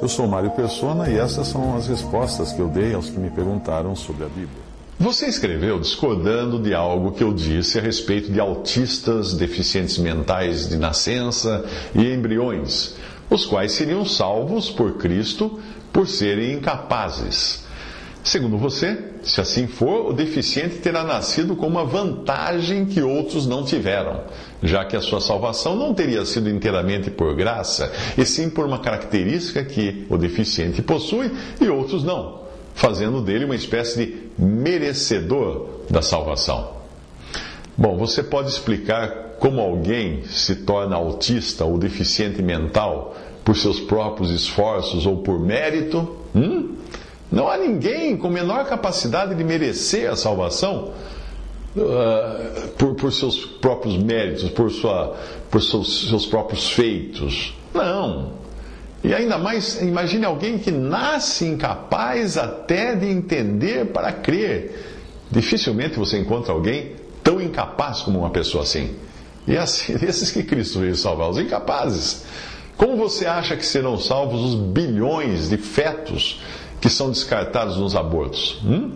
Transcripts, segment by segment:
Eu sou Mário Persona e essas são as respostas que eu dei aos que me perguntaram sobre a Bíblia. Você escreveu discordando de algo que eu disse a respeito de autistas, deficientes mentais de nascença e embriões, os quais seriam salvos por Cristo por serem incapazes. Segundo você, se assim for, o deficiente terá nascido com uma vantagem que outros não tiveram, já que a sua salvação não teria sido inteiramente por graça, e sim por uma característica que o deficiente possui e outros não, fazendo dele uma espécie de merecedor da salvação. Bom, você pode explicar como alguém se torna autista ou deficiente mental por seus próprios esforços ou por mérito? Hum? Não há ninguém com menor capacidade de merecer a salvação uh, por, por, seus próprios méritos, por, sua, por seus, seus próprios feitos. Não. E ainda mais, imagine alguém que nasce incapaz até de entender para crer. Dificilmente você encontra alguém tão incapaz como uma pessoa assim. E assim, esses que Cristo veio salvar, os incapazes. Como você acha que serão salvos os bilhões de fetos que são descartados nos abortos. Hum?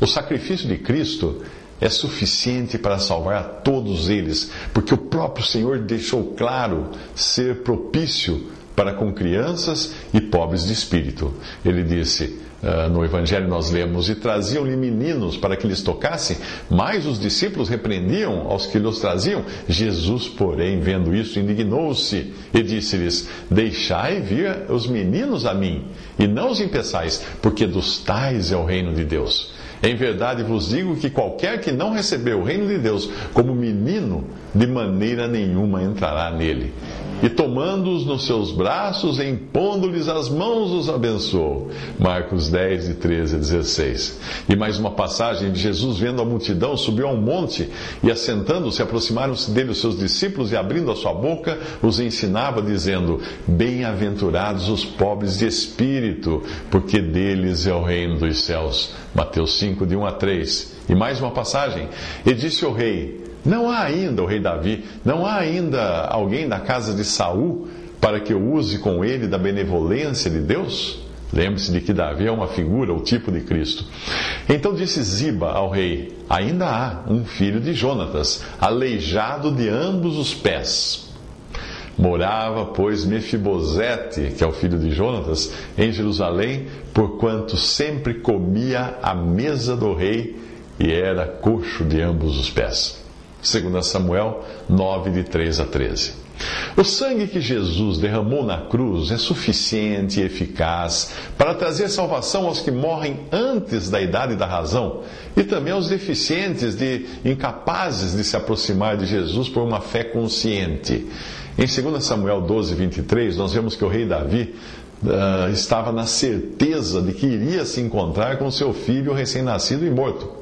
O sacrifício de Cristo é suficiente para salvar a todos eles, porque o próprio Senhor deixou claro ser propício para com crianças e pobres de espírito. Ele disse: uh, no Evangelho nós lemos, e traziam-lhe meninos para que lhes tocassem, mas os discípulos repreendiam aos que lhes traziam. Jesus, porém, vendo isso, indignou-se e disse-lhes: Deixai vir os meninos a mim, e não os impeçais, porque dos tais é o reino de Deus. Em verdade vos digo que qualquer que não recebeu o reino de Deus como menino, de maneira nenhuma entrará nele e tomando-os nos seus braços, impondo-lhes as mãos, os abençoou. Marcos 10, de 13 a 16. E mais uma passagem de Jesus vendo a multidão, subiu a um monte e assentando-se, aproximaram-se dele os seus discípulos e abrindo a sua boca, os ensinava, dizendo: Bem-aventurados os pobres de espírito, porque deles é o reino dos céus. Mateus 5, de 1 a 3. E mais uma passagem. E disse o rei: não há ainda, o rei Davi, não há ainda alguém da casa de Saul para que eu use com ele da benevolência de Deus? Lembre-se de que Davi é uma figura, o tipo de Cristo. Então disse Ziba ao rei: Ainda há um filho de Jonatas, aleijado de ambos os pés. Morava, pois, Mefibosete, que é o filho de Jonatas, em Jerusalém, porquanto sempre comia à mesa do rei e era coxo de ambos os pés. 2 Samuel 9, de 3 a 13. O sangue que Jesus derramou na cruz é suficiente e eficaz para trazer salvação aos que morrem antes da idade da razão e também aos deficientes de incapazes de se aproximar de Jesus por uma fé consciente. Em 2 Samuel 12, 23, nós vemos que o rei Davi uh, estava na certeza de que iria se encontrar com seu filho recém-nascido e morto.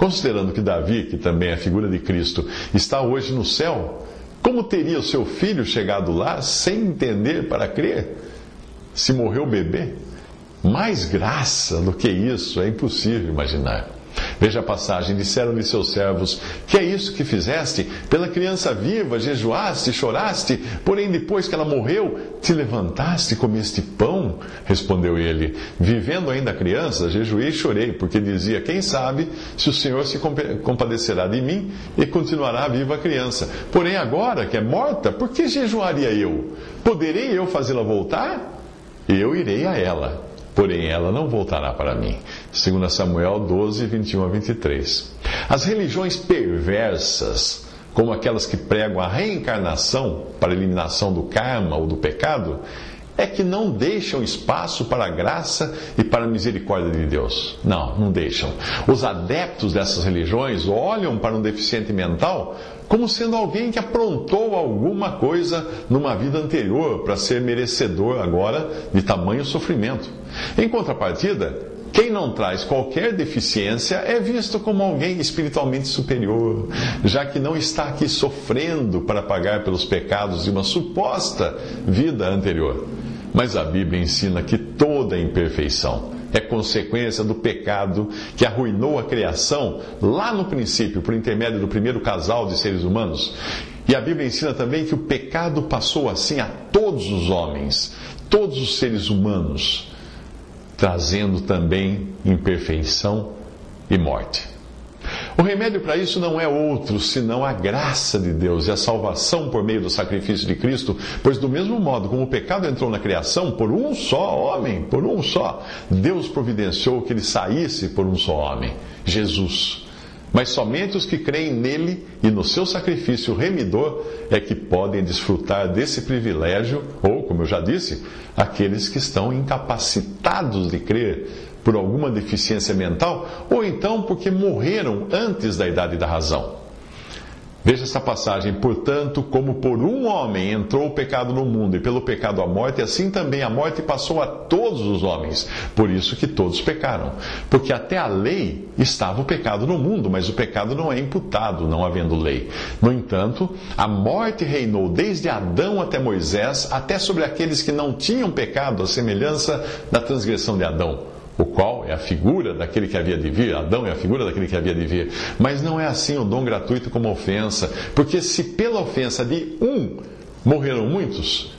Considerando que Davi, que também é a figura de Cristo, está hoje no céu, como teria o seu filho chegado lá sem entender para crer? Se morreu o bebê? Mais graça do que isso é impossível imaginar. Veja a passagem: disseram-lhe seus servos: Que é isso que fizeste? Pela criança viva, jejuaste, choraste, porém depois que ela morreu, te levantaste e comeste pão? Respondeu ele: Vivendo ainda a criança, jejuei e chorei, porque dizia: Quem sabe se o Senhor se compadecerá de mim e continuará viva a criança. Porém, agora que é morta, por que jejuaria eu? Poderei eu fazê-la voltar? Eu irei a ela porém ela não voltará para mim. 2 Samuel 12, 21 a 23. As religiões perversas, como aquelas que pregam a reencarnação para a eliminação do karma ou do pecado, é que não deixam espaço para a graça e para a misericórdia de Deus. Não, não deixam. Os adeptos dessas religiões olham para um deficiente mental como sendo alguém que aprontou alguma coisa numa vida anterior para ser merecedor agora de tamanho sofrimento. Em contrapartida, quem não traz qualquer deficiência é visto como alguém espiritualmente superior, já que não está aqui sofrendo para pagar pelos pecados de uma suposta vida anterior. Mas a Bíblia ensina que toda imperfeição é consequência do pecado que arruinou a criação lá no princípio, por intermédio do primeiro casal de seres humanos. E a Bíblia ensina também que o pecado passou assim a todos os homens, todos os seres humanos, trazendo também imperfeição e morte. O remédio para isso não é outro senão a graça de Deus e a salvação por meio do sacrifício de Cristo, pois do mesmo modo como o pecado entrou na criação por um só homem, por um só, Deus providenciou que ele saísse por um só homem, Jesus. Mas somente os que creem nele e no seu sacrifício remidor é que podem desfrutar desse privilégio, ou, como eu já disse, aqueles que estão incapacitados de crer por alguma deficiência mental, ou então porque morreram antes da idade da razão. Veja esta passagem, portanto, como por um homem entrou o pecado no mundo e pelo pecado a morte, assim também a morte passou a todos os homens, por isso que todos pecaram. Porque até a lei estava o pecado no mundo, mas o pecado não é imputado, não havendo lei. No entanto, a morte reinou desde Adão até Moisés, até sobre aqueles que não tinham pecado, a semelhança da transgressão de Adão o qual é a figura daquele que havia de vir, Adão é a figura daquele que havia de vir. Mas não é assim o dom gratuito como ofensa, porque se pela ofensa de um morreram muitos,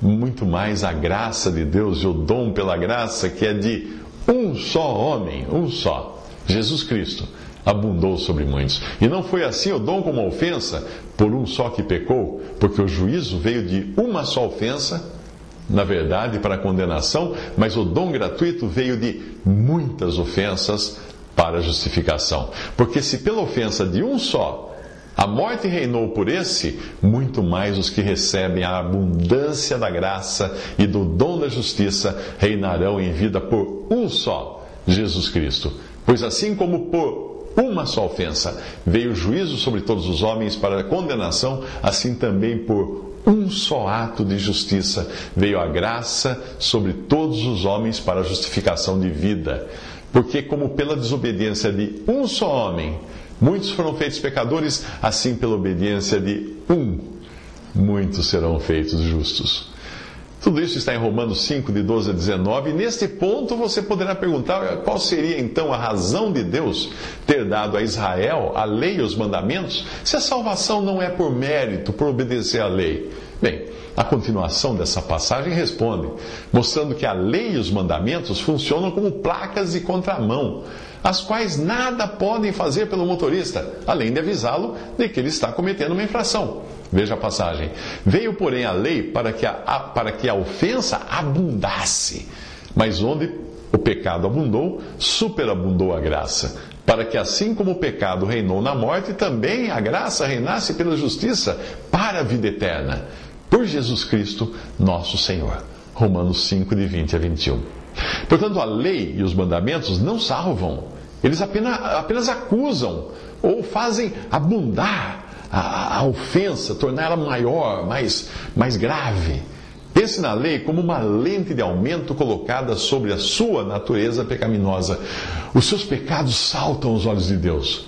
muito mais a graça de Deus e o dom pela graça, que é de um só homem, um só, Jesus Cristo, abundou sobre muitos. E não foi assim o dom como ofensa, por um só que pecou, porque o juízo veio de uma só ofensa na verdade, para a condenação, mas o dom gratuito veio de muitas ofensas para a justificação. Porque se pela ofensa de um só a morte reinou por esse, muito mais os que recebem a abundância da graça e do dom da justiça reinarão em vida por um só, Jesus Cristo. Pois assim como por uma só ofensa veio o juízo sobre todos os homens para a condenação, assim também por um só ato de justiça veio a graça sobre todos os homens para a justificação de vida. Porque, como pela desobediência de um só homem, muitos foram feitos pecadores, assim pela obediência de um, muitos serão feitos justos. Tudo isso está em Romanos 5, de 12 a 19, e neste ponto você poderá perguntar qual seria então a razão de Deus ter dado a Israel a lei e os mandamentos, se a salvação não é por mérito, por obedecer à lei. Bem, a continuação dessa passagem responde, mostrando que a lei e os mandamentos funcionam como placas de contramão, as quais nada podem fazer pelo motorista, além de avisá-lo de que ele está cometendo uma infração. Veja a passagem. Veio, porém, a lei para que a, a, para que a ofensa abundasse. Mas onde o pecado abundou, superabundou a graça. Para que assim como o pecado reinou na morte, também a graça reinasse pela justiça para a vida eterna. Por Jesus Cristo, nosso Senhor. Romanos 5, de 20 a 21. Portanto, a lei e os mandamentos não salvam. Eles apenas, apenas acusam ou fazem abundar a, a ofensa, torná-la maior, mais, mais grave. Pense na lei como uma lente de aumento colocada sobre a sua natureza pecaminosa. Os seus pecados saltam aos olhos de Deus.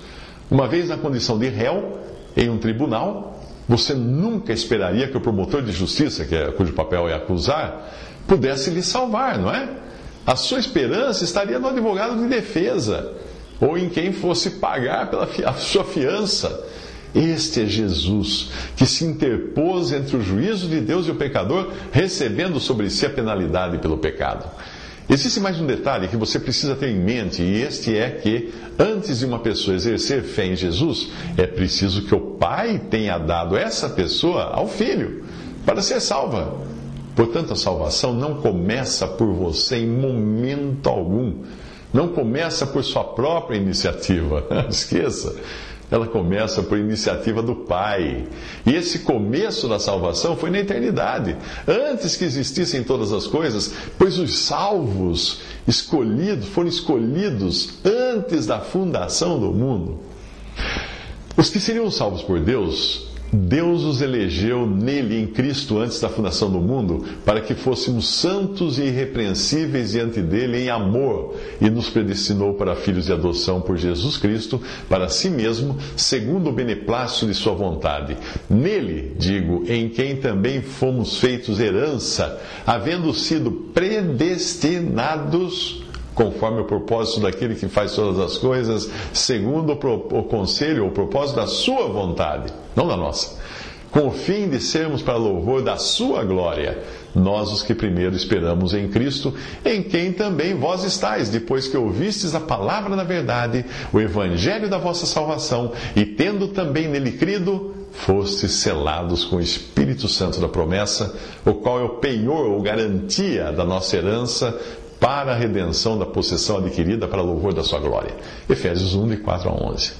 Uma vez na condição de réu, em um tribunal, você nunca esperaria que o promotor de justiça, que é, cujo papel é acusar, pudesse lhe salvar, não é? A sua esperança estaria no advogado de defesa, ou em quem fosse pagar pela sua fiança. Este é Jesus, que se interpôs entre o juízo de Deus e o pecador, recebendo sobre si a penalidade pelo pecado. Existe mais um detalhe que você precisa ter em mente, e este é que, antes de uma pessoa exercer fé em Jesus, é preciso que o Pai tenha dado essa pessoa ao Filho, para ser salva. Portanto, a salvação não começa por você em momento algum. Não começa por sua própria iniciativa. Esqueça ela começa por iniciativa do Pai. E esse começo da salvação foi na eternidade, antes que existissem todas as coisas, pois os salvos escolhidos foram escolhidos antes da fundação do mundo. Os que seriam salvos por Deus Deus os elegeu nele, em Cristo, antes da fundação do mundo, para que fôssemos santos e irrepreensíveis diante dele em amor, e nos predestinou para filhos de adoção por Jesus Cristo, para si mesmo, segundo o beneplácito de sua vontade. Nele, digo, em quem também fomos feitos herança, havendo sido predestinados conforme o propósito daquele que faz todas as coisas, segundo o, conselho ou o propósito da sua vontade, não da nossa. Com o fim de sermos para louvor da Sua glória, nós os que primeiro esperamos em Cristo, em quem também vós estáis, depois que ouvistes a palavra da verdade, o evangelho da vossa salvação, e tendo também nele crido, fostes selados com o Espírito Santo da promessa, o qual é o penhor ou garantia da nossa herança para a redenção da possessão adquirida para louvor da sua glória. Efésios 1, de 4 a 11.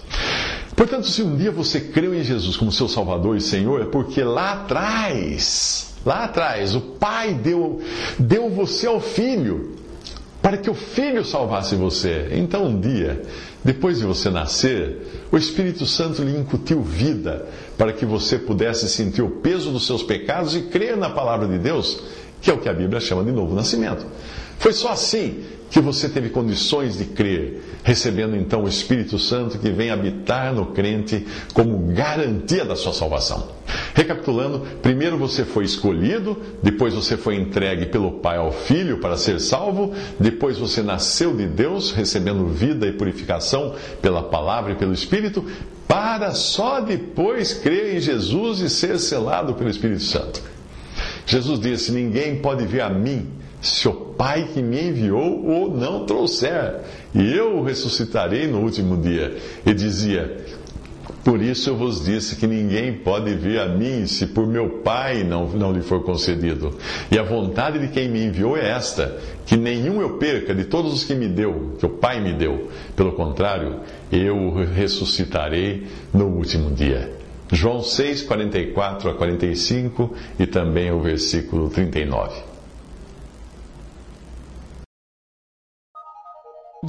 Portanto, se um dia você creu em Jesus como seu Salvador e Senhor, é porque lá atrás, lá atrás, o Pai deu, deu você ao Filho, para que o Filho salvasse você. Então, um dia, depois de você nascer, o Espírito Santo lhe incutiu vida, para que você pudesse sentir o peso dos seus pecados e crer na palavra de Deus, que é o que a Bíblia chama de novo nascimento. Foi só assim que você teve condições de crer, recebendo então o Espírito Santo que vem habitar no crente como garantia da sua salvação. Recapitulando, primeiro você foi escolhido, depois você foi entregue pelo Pai ao Filho para ser salvo, depois você nasceu de Deus, recebendo vida e purificação pela palavra e pelo Espírito, para só depois crer em Jesus e ser selado pelo Espírito Santo. Jesus disse: Ninguém pode vir a mim se o Pai que me enviou o não trouxer, e eu o ressuscitarei no último dia. E dizia: Por isso eu vos disse que ninguém pode vir a mim se por meu Pai não, não lhe for concedido. E a vontade de quem me enviou é esta: que nenhum eu perca de todos os que me deu, que o Pai me deu. Pelo contrário, eu o ressuscitarei no último dia. João 6, 44 a 45 e também o versículo 39.